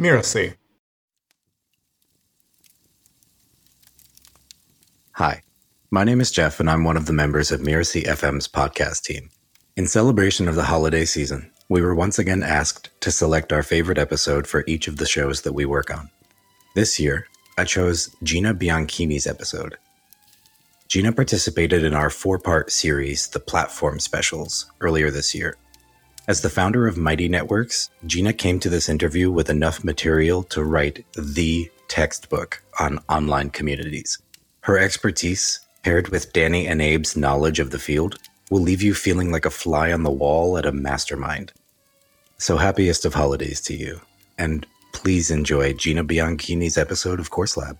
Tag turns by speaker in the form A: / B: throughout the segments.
A: Mirasee.
B: Hi, my name is Jeff, and I'm one of the members of Mirasee FM's podcast team. In celebration of the holiday season, we were once again asked to select our favorite episode for each of the shows that we work on. This year, I chose Gina Bianchini's episode. Gina participated in our four part series, The Platform Specials, earlier this year. As the founder of Mighty Networks, Gina came to this interview with enough material to write the textbook on online communities. Her expertise, paired with Danny and Abe's knowledge of the field, will leave you feeling like a fly on the wall at a mastermind. So happiest of holidays to you, and please enjoy Gina Bianchini's episode of Course Lab.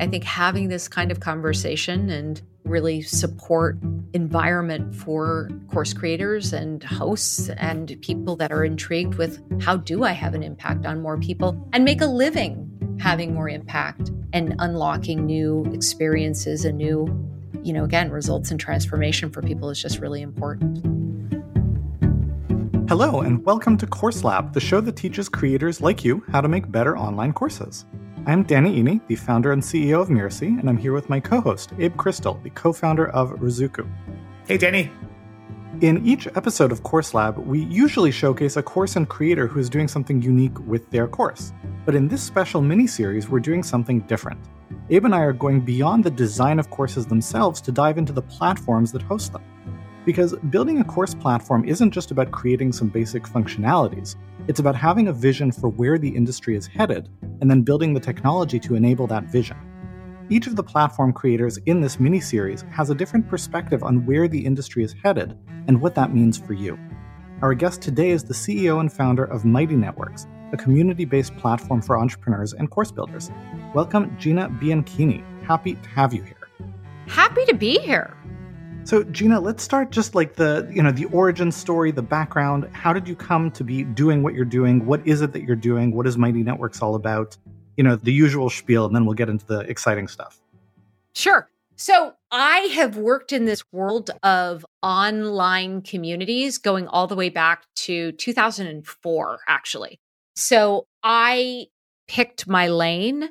C: I think having this kind of conversation and really support environment for course creators and hosts and people that are intrigued with how do I have an impact on more people and make a living having more impact and unlocking new experiences and new, you know, again, results and transformation for people is just really important.
A: Hello, and welcome to Course Lab, the show that teaches creators like you how to make better online courses. I'm Danny Iny, the founder and CEO of Mirasee, and I'm here with my co host, Abe Crystal, the co founder of Ruzuku.
D: Hey, Danny.
A: In each episode of Course Lab, we usually showcase a course and creator who is doing something unique with their course. But in this special mini series, we're doing something different. Abe and I are going beyond the design of courses themselves to dive into the platforms that host them. Because building a course platform isn't just about creating some basic functionalities, it's about having a vision for where the industry is headed and then building the technology to enable that vision. Each of the platform creators in this mini series has a different perspective on where the industry is headed and what that means for you. Our guest today is the CEO and founder of Mighty Networks, a community based platform for entrepreneurs and course builders. Welcome, Gina Bianchini. Happy to have you here.
C: Happy to be here.
A: So Gina, let's start just like the, you know, the origin story, the background. How did you come to be doing what you're doing? What is it that you're doing? What is Mighty Networks all about? You know, the usual spiel, and then we'll get into the exciting stuff.
C: Sure. So I have worked in this world of online communities going all the way back to 2004, actually. So I picked my lane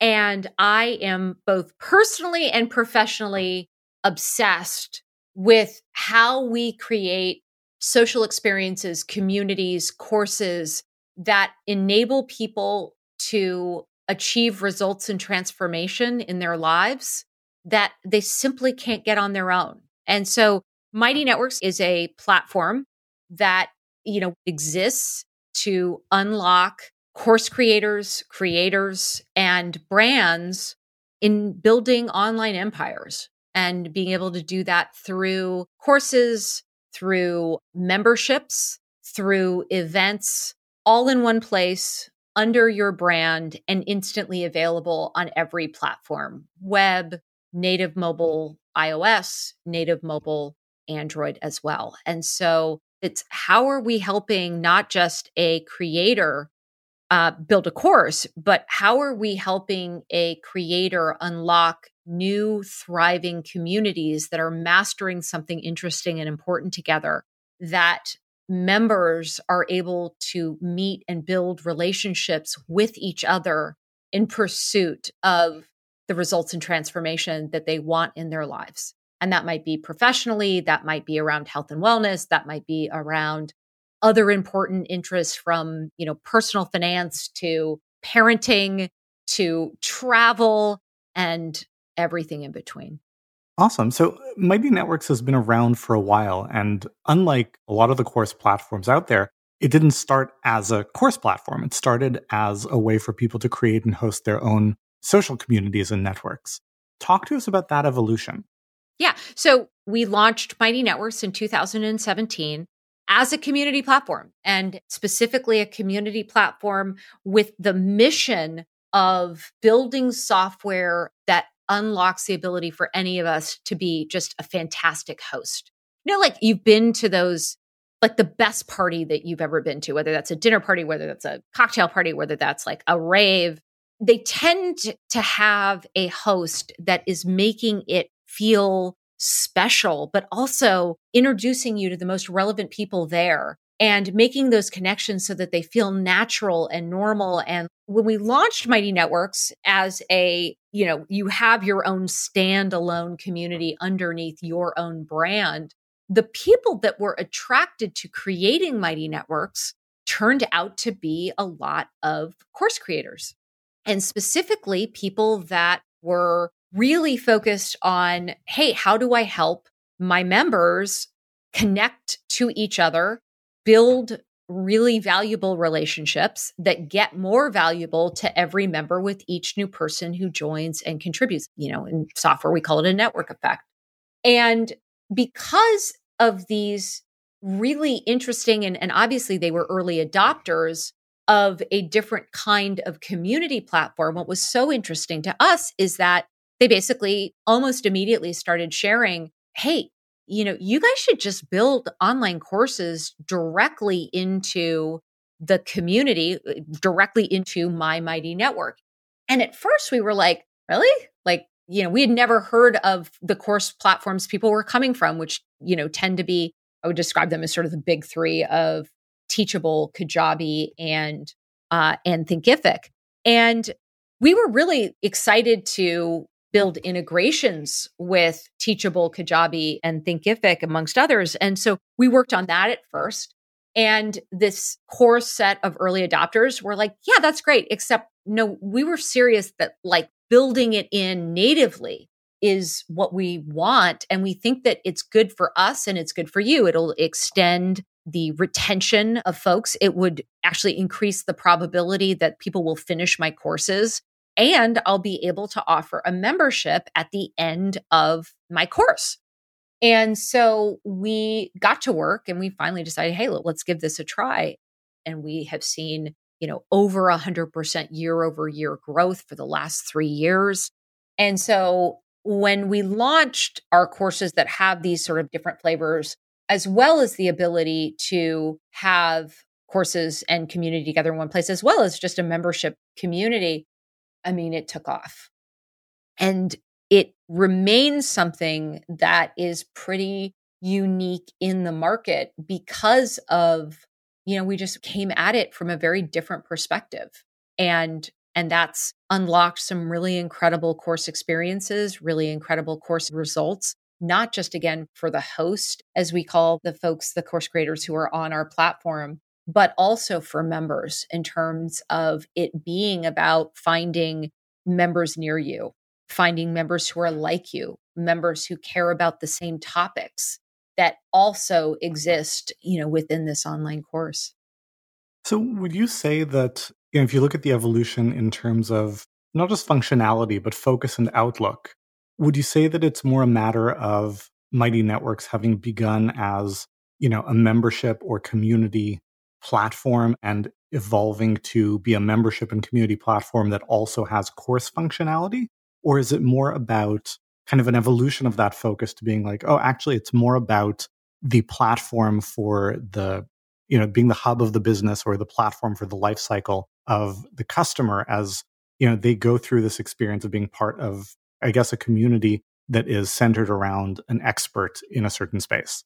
C: and I am both personally and professionally obsessed with how we create social experiences, communities, courses that enable people to achieve results and transformation in their lives that they simply can't get on their own. And so Mighty Networks is a platform that, you know, exists to unlock course creators, creators and brands in building online empires and being able to do that through courses, through memberships, through events, all in one place under your brand and instantly available on every platform web, native mobile, iOS, native mobile, Android as well. And so it's how are we helping not just a creator uh, build a course, but how are we helping a creator unlock new, thriving communities that are mastering something interesting and important together that members are able to meet and build relationships with each other in pursuit of the results and transformation that they want in their lives. And that might be professionally, that might be around health and wellness, that might be around other important interests from, you know, personal finance to parenting to travel and everything in between.
A: Awesome. So uh, Mighty Networks has been around for a while. And unlike a lot of the course platforms out there, it didn't start as a course platform. It started as a way for people to create and host their own social communities and networks. Talk to us about that evolution.
C: Yeah. So we launched Mighty Networks in 2017 as a community platform and specifically a community platform with the mission of building software that unlocks the ability for any of us to be just a fantastic host. You know, like you've been to those, like the best party that you've ever been to, whether that's a dinner party, whether that's a cocktail party, whether that's like a rave, they tend to have a host that is making it feel special, but also introducing you to the most relevant people there and making those connections so that they feel natural and normal. And when we launched Mighty Networks as a, you know, you have your own standalone community underneath your own brand, the people that were attracted to creating Mighty Networks turned out to be a lot of course creators and specifically people that were really focused on hey, how do I help my members connect to each other, build really valuable relationships that get more valuable to every member with each new person who joins and contributes. You know, in software, we call it a network effect. And because of these really interesting, and, and obviously they were early adopters of a different kind of community platform, what was so interesting to us is that they basically almost immediately started sharing, hey, you know, you guys should just build online courses directly into the community, uh, directly into my mighty network. And at first we were like, really? Like, you know, we had never heard of the course platforms people were coming from, which, you know, tend to be, I would describe them as sort of the big three of Teachable, Kajabi, and uh, and Thinkific. And we were really excited to build integrations with Teachable, Kajabi, and Thinkific, amongst others. And so we worked on that at first. And this core set of early adopters were like, yeah, that's great. Except, no, we were serious that like building it in natively is what we want. And we think that it's good for us and it's good for you. It'll extend the retention of folks. It would actually increase the probability that people will finish my courses and I'll be able to offer a membership at the end of my course. And so we got to work and we finally decided, hey, let's give this a try. And we have seen, you know, over 100% year over year growth for the last three years. And so when we launched our courses that have these sort of different flavors, as well as the ability to have courses and community together in one place, as well as just a membership community, I mean, it took off. And it remains something that is pretty unique in the market because of, you know, we just came at it from a very different perspective. And and that's unlocked some really incredible course experiences, really incredible course results, not just again for the host, as we call the folks, the course creators who are on our platform, but also for members in terms of it being about finding members near you, finding members who are like you, members who care about the same topics that also exist, you know, within this online course.
A: So would you say that you know, if you look at the evolution in terms of not just functionality but focus and outlook, would you say that it's more a matter of Mighty Networks having begun as, you know, a membership or community platform and evolving to be a membership and community platform that also has course functionality? Or is it more about kind of an evolution of that focus to being like, oh, actually, it's more about the platform for the, you know, being the hub of the business or the platform for the life cycle of the customer as, you know, they go through this experience of being part of, I guess, a community that is centered around an expert in a certain space?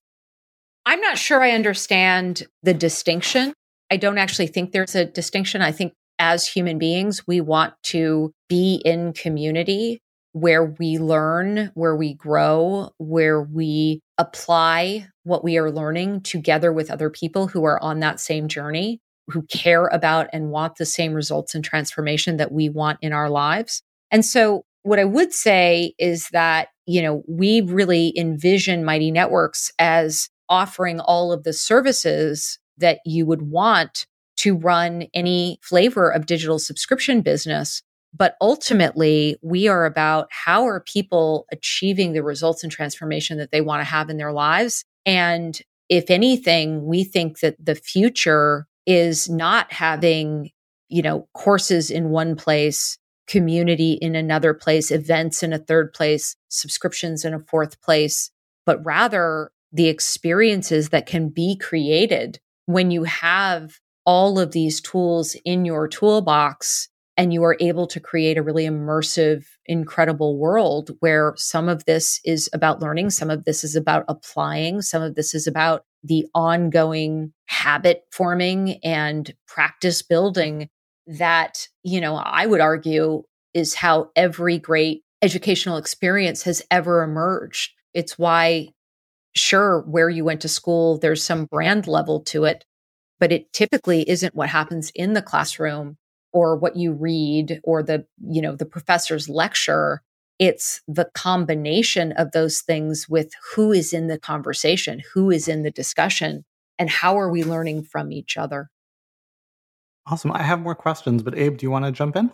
C: I'm not sure I understand the distinction. I don't actually think there's a distinction. I think as human beings, we want to be in community where we learn, where we grow, where we apply what we are learning together with other people who are on that same journey, who care about and want the same results and transformation that we want in our lives. And so, what I would say is that, you know, we really envision Mighty Networks as offering all of the services that you would want to run any flavor of digital subscription business. But ultimately, we are about how are people achieving the results and transformation that they want to have in their lives. And if anything, we think that the future is not having, you know, courses in one place, community in another place, events in a third place, subscriptions in a fourth place, but rather the experiences that can be created when you have all of these tools in your toolbox and you are able to create a really immersive, incredible world where some of this is about learning, some of this is about applying, some of this is about the ongoing habit forming and practice building that, you know, I would argue is how every great educational experience has ever emerged. It's why, sure, where you went to school, there's some brand level to it, but it typically isn't what happens in the classroom or what you read or the you know the professor's lecture. It's the combination of those things with who is in the conversation who is in the discussion and how are we learning from each other.
A: Awesome. I have more questions but abe do you want to jump in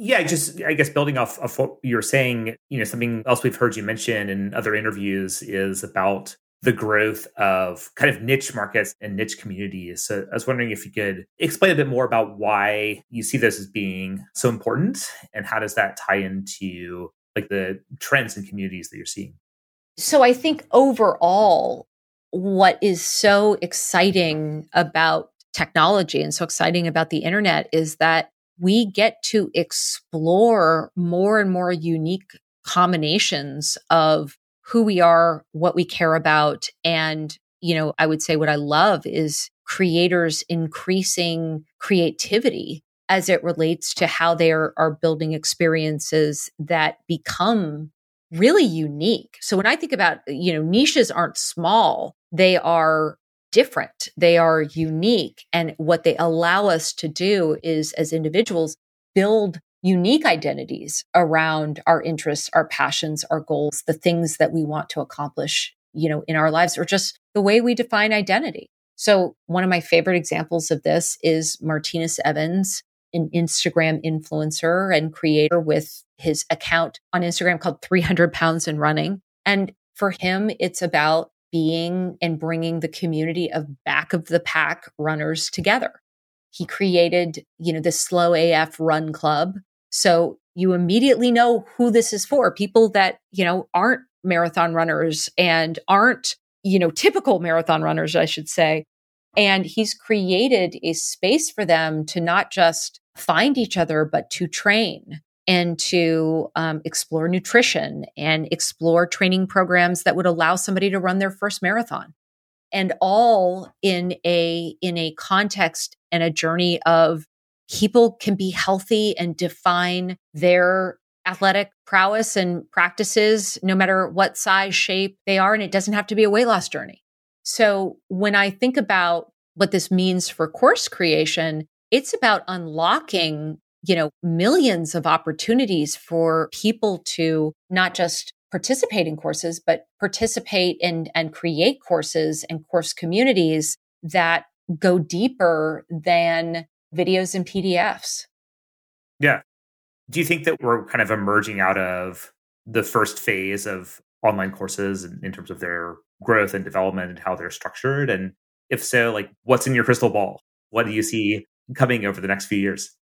D: yeah, just I guess building off of what you're saying, you know, something else we've heard you mention in other interviews is about the growth of kind of niche markets and niche communities. So I was wondering if you could explain a bit more about why you see this as being so important and how does that tie into like the trends and communities that you're seeing?
C: So I think overall, what is so exciting about technology and so exciting about the internet is that we get to explore more and more unique combinations of who we are, what we care about. And, you know, I would say what I love is creators increasing creativity as it relates to how they are, are building experiences that become really unique. So when I think about, you know, niches aren't small, they are different, they are unique. And what they allow us to do is, as individuals, build unique identities around our interests, our passions, our goals, the things that we want to accomplish, you know, in our lives or just the way we define identity. So one of my favorite examples of this is Martinus Evans, an Instagram influencer and creator with his account on Instagram called 300 pounds and running. And for him, it's about being and bringing the community of back of the pack runners together. He created, you know, the slow AF run club so you immediately know who this is for people that, you know, aren't marathon runners and aren't, you know, typical marathon runners, I should say. And he's created a space for them to not just find each other, but to train and to um, explore nutrition and explore training programs that would allow somebody to run their first marathon and all in a in a context and a journey of people can be healthy and define their athletic prowess and practices no matter what size, shape they are. And it doesn't have to be a weight loss journey. So when I think about what this means for course creation, it's about unlocking, you know, millions of opportunities for people to not just participate in courses, but participate in and create courses and course communities that go deeper than videos and PDFs.
D: Yeah. Do you think that we're kind of emerging out of the first phase of online courses in, terms of their growth and development and how they're structured? And if so, like what's in your crystal ball? What do you see coming over the next few years?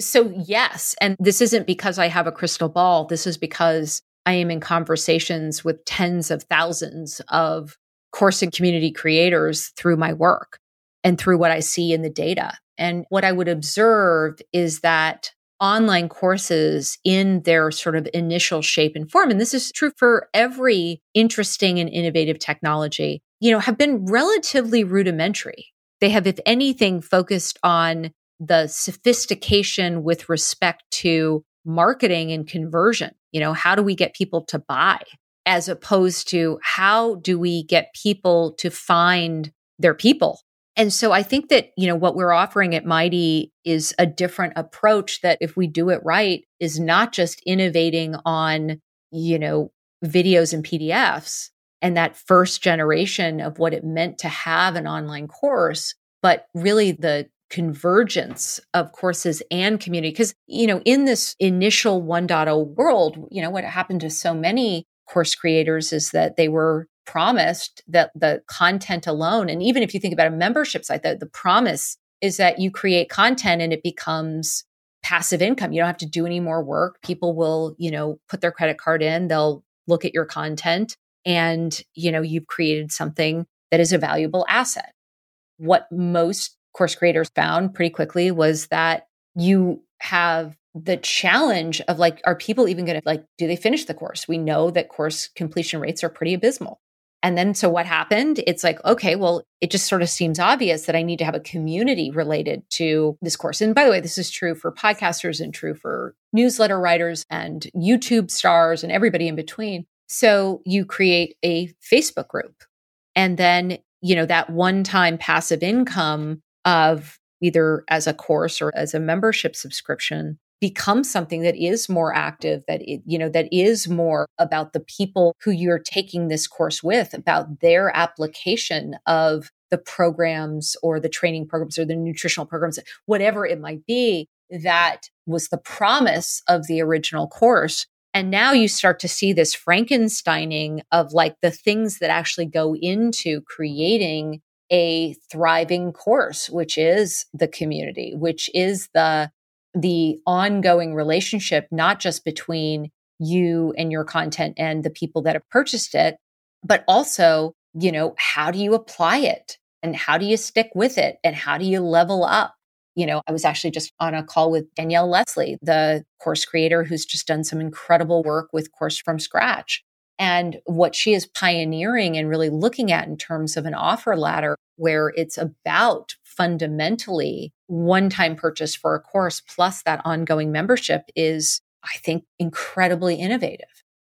C: So, yes. And this isn't because I have a crystal ball. This is because I am in conversations with tens of thousands of course and community creators through my work and through what I see in the data. And what I would observe is that online courses in their sort of initial shape and form, and this is true for every interesting and innovative technology, you know, have been relatively rudimentary. They have, if anything, focused on the sophistication with respect to marketing and conversion. You know, how do we get people to buy? As opposed to how do we get people to find their people and so I think that, you know, what we're offering at Mighty is a different approach that if we do it right is not just innovating on, you know, videos and PDFs and that first generation of what it meant to have an online course, but really the convergence of courses and community. Because, you know, in this initial 1.0 world, you know, what happened to so many course creators is that they were promised that the content alone, and even if you think about a membership site, the, the promise is that you create content and it becomes passive income. You don't have to do any more work. People will, you know, put their credit card in, they'll look at your content and, you know, you've created something that is a valuable asset. What most course creators found pretty quickly was that you have the challenge of like, are people even going to like, do they finish the course? We know that course completion rates are pretty abysmal. And then, so what happened? It's like, okay, well, it just sort of seems obvious that I need to have a community related to this course. And by the way, this is true for podcasters and true for newsletter writers and YouTube stars and everybody in between. So you create a Facebook group. And then, you know, that one time passive income of either as a course or as a membership subscription become something that is more active that it, you know that is more about the people who you're taking this course with about their application of the programs or the training programs or the nutritional programs whatever it might be that was the promise of the original course. And now you start to see this frankensteining of like the things that actually go into creating a thriving course which is the community which is the the ongoing relationship, not just between you and your content and the people that have purchased it, but also, you know, how do you apply it and how do you stick with it and how do you level up? You know, I was actually just on a call with Danielle Leslie, the course creator who's just done some incredible work with Course from Scratch. And what she is pioneering and really looking at in terms of an offer ladder where it's about fundamentally one time purchase for a course plus that ongoing membership is, I think, incredibly innovative.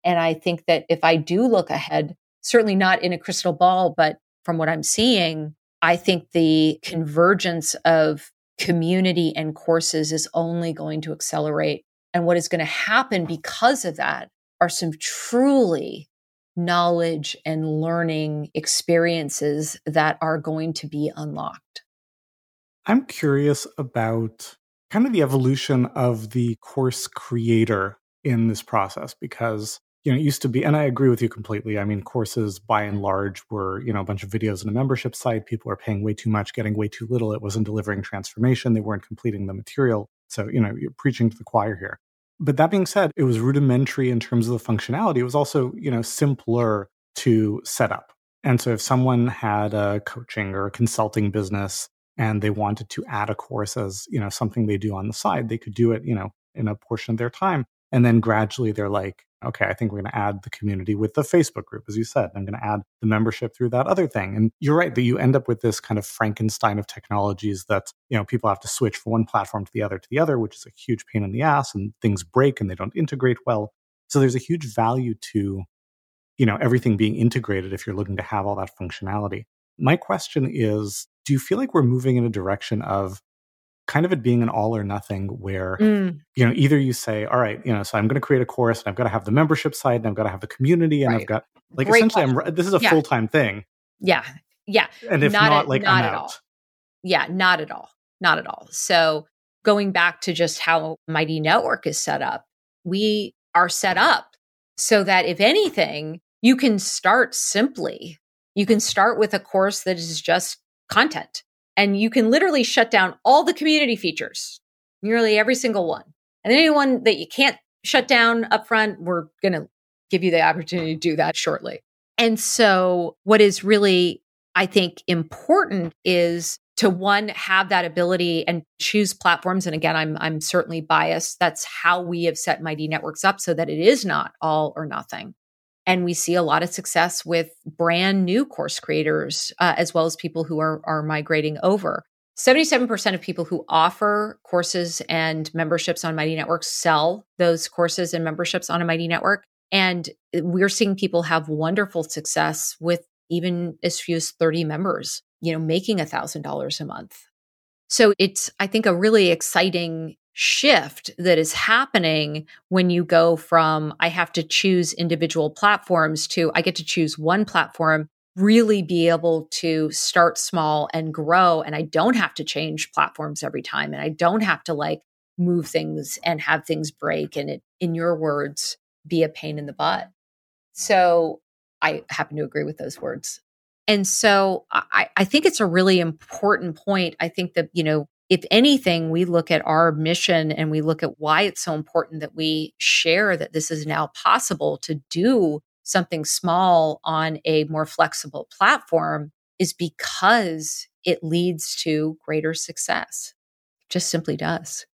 C: And I think that if I do look ahead, certainly not in a crystal ball, but from what I'm seeing, I think the convergence of community and courses is only going to accelerate. And what is going to happen because of that are some truly knowledge and learning experiences that are going to be unlocked.
A: I'm curious about kind of the evolution of the course creator in this process because you know it used to be and i agree with you completely. I mean courses by and large were you know a bunch of videos and a membership site. People were paying way too much getting way too little. It wasn't delivering transformation. They weren't completing the material. So you know you're preaching to the choir here but that being said it was rudimentary in terms of the functionality. It was also you know simpler to set up. And so if someone had a coaching or a consulting business and they wanted to add a course as you know something they do on the side they could do it you know in a portion of their time and then gradually they're like okay i think we're going to add the community with the facebook group as you said i'm going to add the membership through that other thing. And you're right that you end up with this kind of frankenstein of technologies that you know people have to switch from one platform to the other to the other which is a huge pain in the ass and things break and they don't integrate well. So there's a huge value to you know everything being integrated if you're looking to have all that functionality. My question is do you feel like we're moving in a direction of kind of it being an all or nothing where mm. you know either you say all right you know so i'm going to create a course and i've got to have the membership side and i've got to have the community and right. i've got like Great essentially question. i'm this is a yeah. full-time thing
C: yeah yeah
A: and if not, not like not i'm out all.
C: yeah not at all not at all so going back to just how mighty network is set up we are set up so that if anything you can start simply you can start with a course that is just content. And you can literally shut down all the community features, nearly every single one. And anyone that you can't shut down upfront, we're going to give you the opportunity to do that shortly. And so, what is really, I think, important is to one have that ability and choose platforms and again i'm i'm certainly biased that's how we have set mighty networks up so that it is not all or nothing and we see a lot of success with brand new course creators, uh, as well as people who are, are migrating over. 77% of people who offer courses and memberships on Mighty Network sell those courses and memberships on a Mighty Network. And we're seeing people have wonderful success with even as few as 30 members, you know, making $1,000 a month. So it's, I think, a really exciting shift that is happening when you go from I have to choose individual platforms to I get to choose one platform, really be able to start small and grow. And I don't have to change platforms every time. And I don't have to like move things and have things break and it, in your words, be a pain in the butt. So I happen to agree with those words. And so I, I think it's a really important point. I think that, you know, if anything, we look at our mission and we look at why it's so important that we share that this is now possible to do something small on a more flexible platform is because it leads to greater success. It just simply does.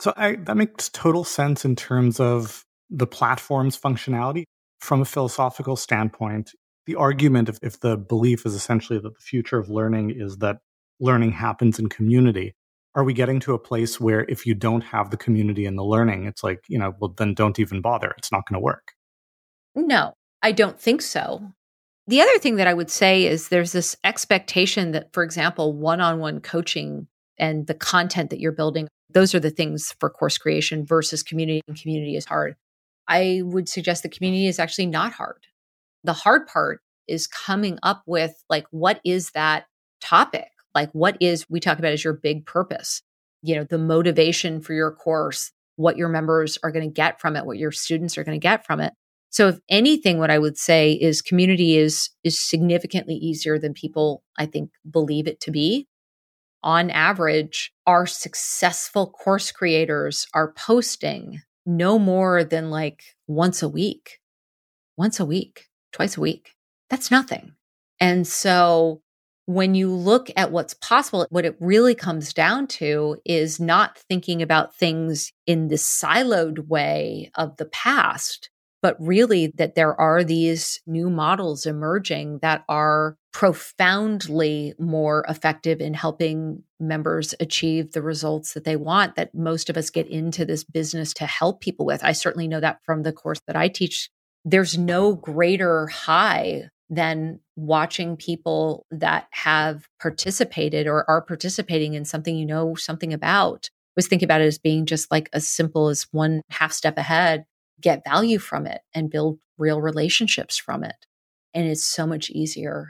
A: So I, that makes total sense in terms of the platform's functionality. From a philosophical standpoint, the argument, if, if the belief is essentially that the future of learning is that learning happens in community, are we getting to a place where if you don't have the community and the learning, it's like, you know, well, then don't even bother. It's not going to work.
C: No, I don't think so. The other thing that I would say is there's this expectation that, for example, one on one coaching and the content that you're building, those are the things for course creation versus community, and community is hard. I would suggest the community is actually not hard. The hard part is coming up with like, what is that topic? Like, what is, we talk about as your big purpose, you know, the motivation for your course, what your members are going to get from it, what your students are going to get from it. So if anything, what I would say is community is is significantly easier than people I think believe it to be. On average, our successful course creators are posting no more than like once a week. Once a week, twice a week. That's nothing. And so when you look at what's possible, what it really comes down to is not thinking about things in the siloed way of the past, but really that there are these new models emerging that are profoundly more effective in helping members achieve the results that they want that most of us get into this business to help people with. I certainly know that from the course that I teach. There's no greater high than watching people that have participated or are participating in something you know something about. Was thinking about it as being just like as simple as one half step ahead get value from it and build real relationships from it. And it's so much easier.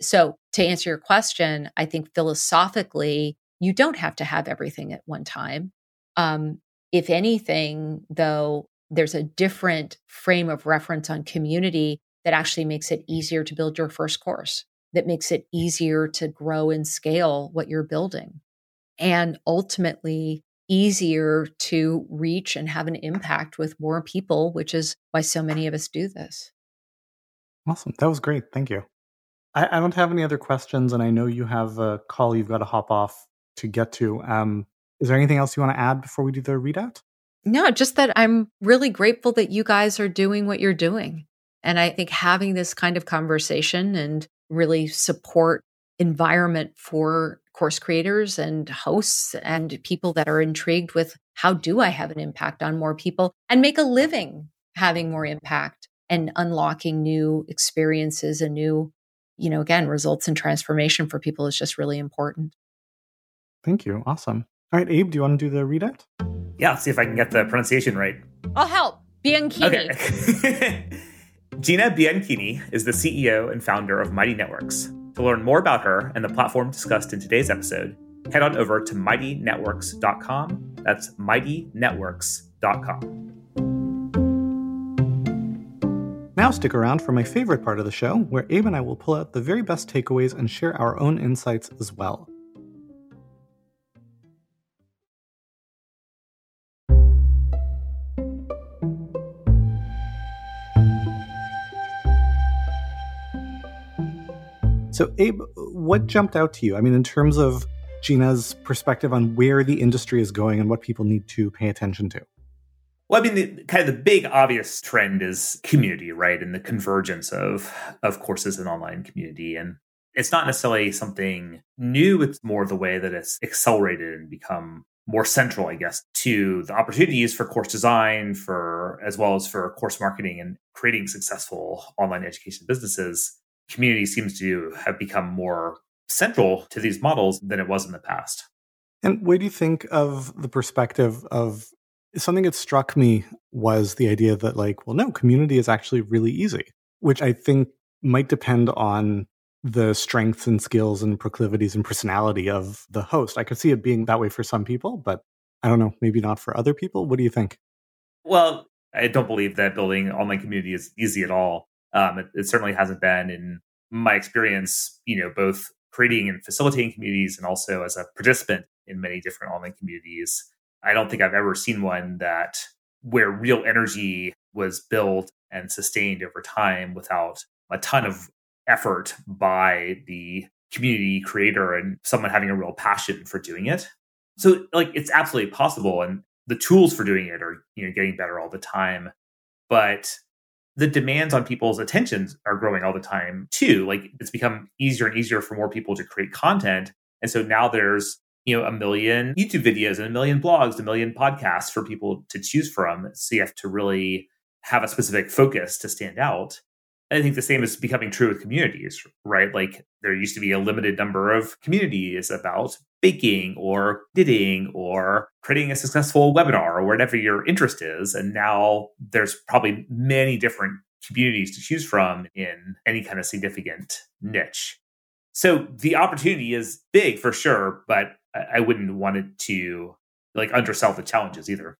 C: So, to answer your question, I think philosophically, you don't have to have everything at one time. Um, if anything, though, there's a different frame of reference on community that actually makes it easier to build your first course, that makes it easier to grow and scale what you're building. And ultimately, easier to reach and have an impact with more people, which is why so many of us do this.
A: Awesome. That was great. Thank you. I, I don't have any other questions, and I know you have a call you've got to hop off to get to. Um, is there anything else you want to add before we do the readout?
C: No, just that I'm really grateful that you guys are doing what you're doing. And I think having this kind of conversation and really support environment for course creators and hosts and people that are intrigued with how do I have an impact on more people and make a living having more impact and unlocking new experiences and new, you know, again, results and transformation for people is just really important.
A: Thank you. Awesome. All right, Abe, do you want to do the readout?
D: Yeah, see if I can get the pronunciation right.
C: I'll help. Bianchini.
D: Okay. Gina Bianchini is the CEO and founder of Mighty Networks, to learn more about her and the platform discussed in today's episode, head on over to mightynetworks.com. That's mightynetworks.com.
A: Now, stick around for my favorite part of the show, where Abe and I will pull out the very best takeaways and share our own insights as well. So, Abe, what jumped out to you? I mean, in terms of Gina's perspective on where the industry is going and what people need to pay attention to.
D: Well, I mean, the, kind of the big obvious trend is community, right, and the convergence of of courses and online community, and it's not necessarily something new. It's more the way that it's accelerated and become more central, I guess, to the opportunities for course design, for as well as for course marketing and creating successful online education businesses community seems to have become more central to these models than it was in the past.
A: And what do you think of the perspective of something that struck me was the idea that, like, well, no, community is actually really easy, which I think might depend on the strengths and skills and proclivities and personality of the host. I could see it being that way for some people, but I don't know, maybe not for other people. What do you think?
D: Well, I don't believe that building online community is easy at all. Um, it, it, certainly hasn't been in my experience, you know, both creating and facilitating communities and also as a participant in many different online communities. I don't think I've ever seen one that where real energy was built and sustained over time without a ton of effort by the community creator and someone having a real passion for doing it. So like it's absolutely possible and the tools for doing it are, you know, getting better all the time. But the demands on people's attentions are growing all the time too. Like it's become easier and easier for more people to create content. And so now there's, you know, a million YouTube videos and a million blogs, a million podcasts for people to choose from. So you have to really have a specific focus to stand out. I think the same is becoming true with communities, right? Like there used to be a limited number of communities about baking or knitting or creating a successful webinar or whatever your interest is. And now there's probably many different communities to choose from in any kind of significant niche. So the opportunity is big for sure, but I wouldn't want it to like undersell the challenges either.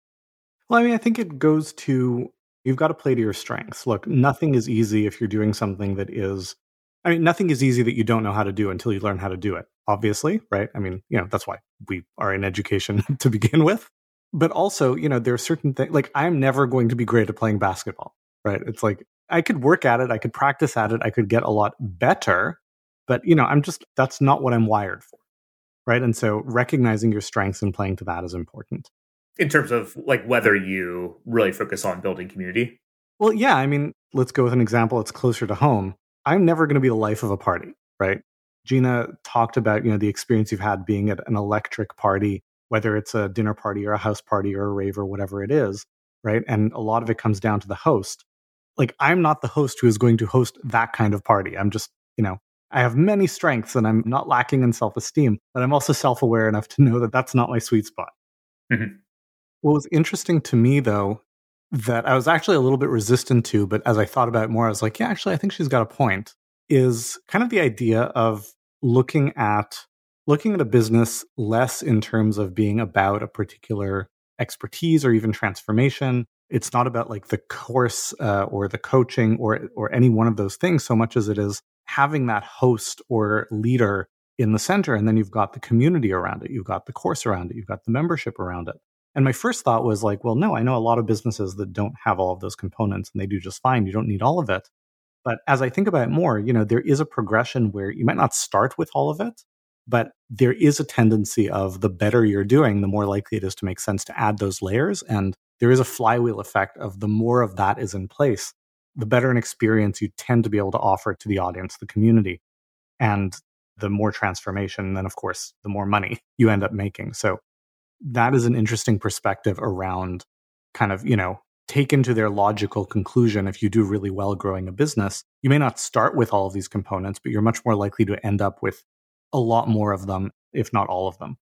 A: Well, I mean, I think it goes to You've got to play to your strengths. Look, nothing is easy if you're doing something that is, I mean, nothing is easy that you don't know how to do until you learn how to do it, obviously, right? I mean, you know, that's why we are in education to begin with. But also, you know, there are certain things, like I'm never going to be great at playing basketball, right? It's like I could work at it, I could practice at it, I could get a lot better, but, you know, I'm just, that's not what I'm wired for, right? And so recognizing your strengths and playing to that is important
D: in terms of like whether you really focus on building community?
A: Well, yeah. I mean, let's go with an example that's closer to home. I'm never going to be the life of a party, right? Gina talked about, you know, the experience you've had being at an electric party, whether it's a dinner party or a house party or a rave or whatever it is, right? And a lot of it comes down to the host. Like, I'm not the host who is going to host that kind of party. I'm just, you know, I have many strengths and I'm not lacking in self esteem, but I'm also self aware enough to know that that's not my sweet spot. Mm-hmm. What was interesting to me, though, that I was actually a little bit resistant to, but as I thought about it more, I was like, yeah, actually, I think she's got a point, is kind of the idea of looking at looking at a business less in terms of being about a particular expertise or even transformation. It's not about like the course uh, or the coaching or or any one of those things so much as it is having that host or leader in the center and then you've got the community around it. You've got the course around it. You've got the membership around it and my first thought was like, well, no, I know a lot of businesses that don't have all of those components and they do just fine. You don't need all of it. But as I think about it more, you know, there is a progression where you might not start with all of it, but there is a tendency of the better you're doing, the more likely it is to make sense to add those layers. And there is a flywheel effect of the more of that is in place, the better an experience you tend to be able to offer to the audience, the community. And the more transformation, then of course, the more money you end up making. So that is an interesting perspective around kind of, you know, taken to their logical conclusion. If you do really well growing a business, you may not start with all of these components, but you're much more likely to end up with a lot more of them, if not all of them.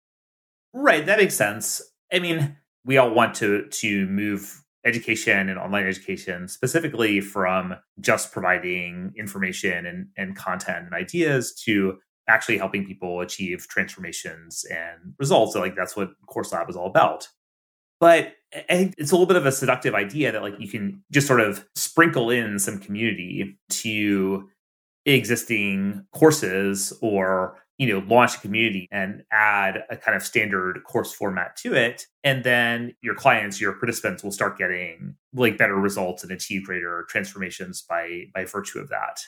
D: Right. That makes sense. I mean, we all want to to move education and online education specifically from just providing information and, and content and ideas to actually helping people achieve transformations and results. So like that's what Course Lab is all about. But I think it's a little bit of a seductive idea that like you can just sort of sprinkle in some community to existing courses or you know launch a community and add a kind of standard course format to it and then your clients your participants will start getting like better results and achieve greater transformations by by virtue of that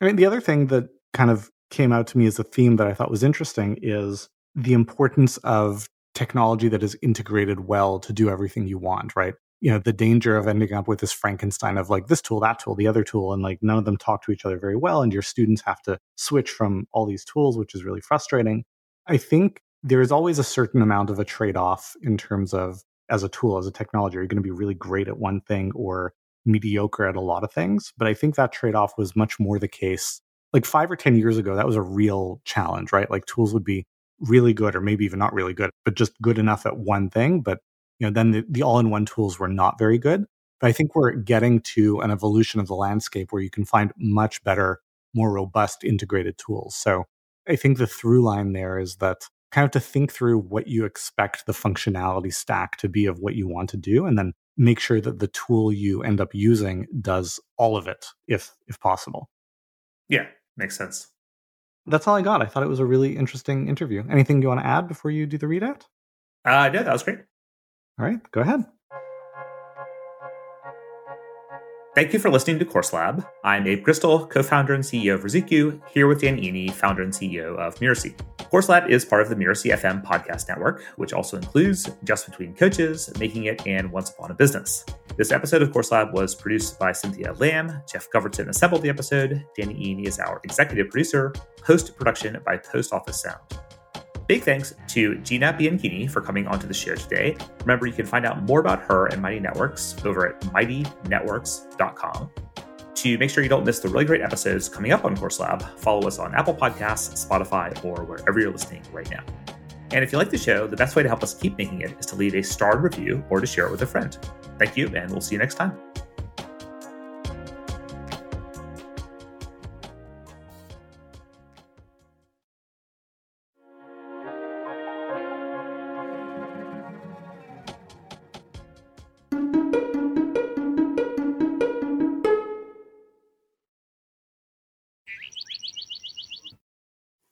A: i mean the other thing that kind of came out to me as a theme that I thought was interesting is the importance of technology that is integrated well to do everything you want, right? You know, the danger of ending up with this Frankenstein of like this tool, that tool, the other tool, and like none of them talk to each other very well. And your students have to switch from all these tools, which is really frustrating. I think there is always a certain amount of a trade off in terms of as a tool, as a technology, are you going to be really great at one thing or mediocre at a lot of things? But I think that trade off was much more the case like five or 10 years ago, that was a real challenge, right? Like tools would be really good or maybe even not really good, but just good enough at one thing. But, you know, then the, the all in one tools were not very good. But I think we're getting to an evolution of the landscape where you can find much better, more robust integrated tools. So I think the through line there is that kind of to think through what you expect the functionality stack to be of what you want to do and then make sure that the tool you end up using does all of it if if possible.
D: Yeah, Makes sense.
A: That's all I got. I thought it was a really interesting interview. Anything you want to add before you do the readout?
D: Uh, no, that was great.
A: All right, go ahead.
D: Thank you for listening to Course Lab. I'm Abe Crystal, co founder and CEO of Ruzuku, here with Dan Iny, founder and CEO of Mirasee. Course Lab is part of the Mirasee FM podcast network, which also includes Just Between Coaches, Making It, and Once Upon a Business. This episode of Course Lab was produced by Cynthia Lamb. Jeff Govertson assembled the episode. Danny Iny is our executive producer. Post production by Post Office Sound. Big thanks to Gina Bianchini for coming onto the show today. Remember, you can find out more about her and Mighty Networks over at mightynetworks.com. To make sure you don't miss the really great episodes coming up on Course Lab, follow us on Apple Podcasts, Spotify, or wherever you're listening right now. And if you like the show, the best way to help us keep making it is to leave a starred review or to share it with a friend. Thank you, and we'll see you next time.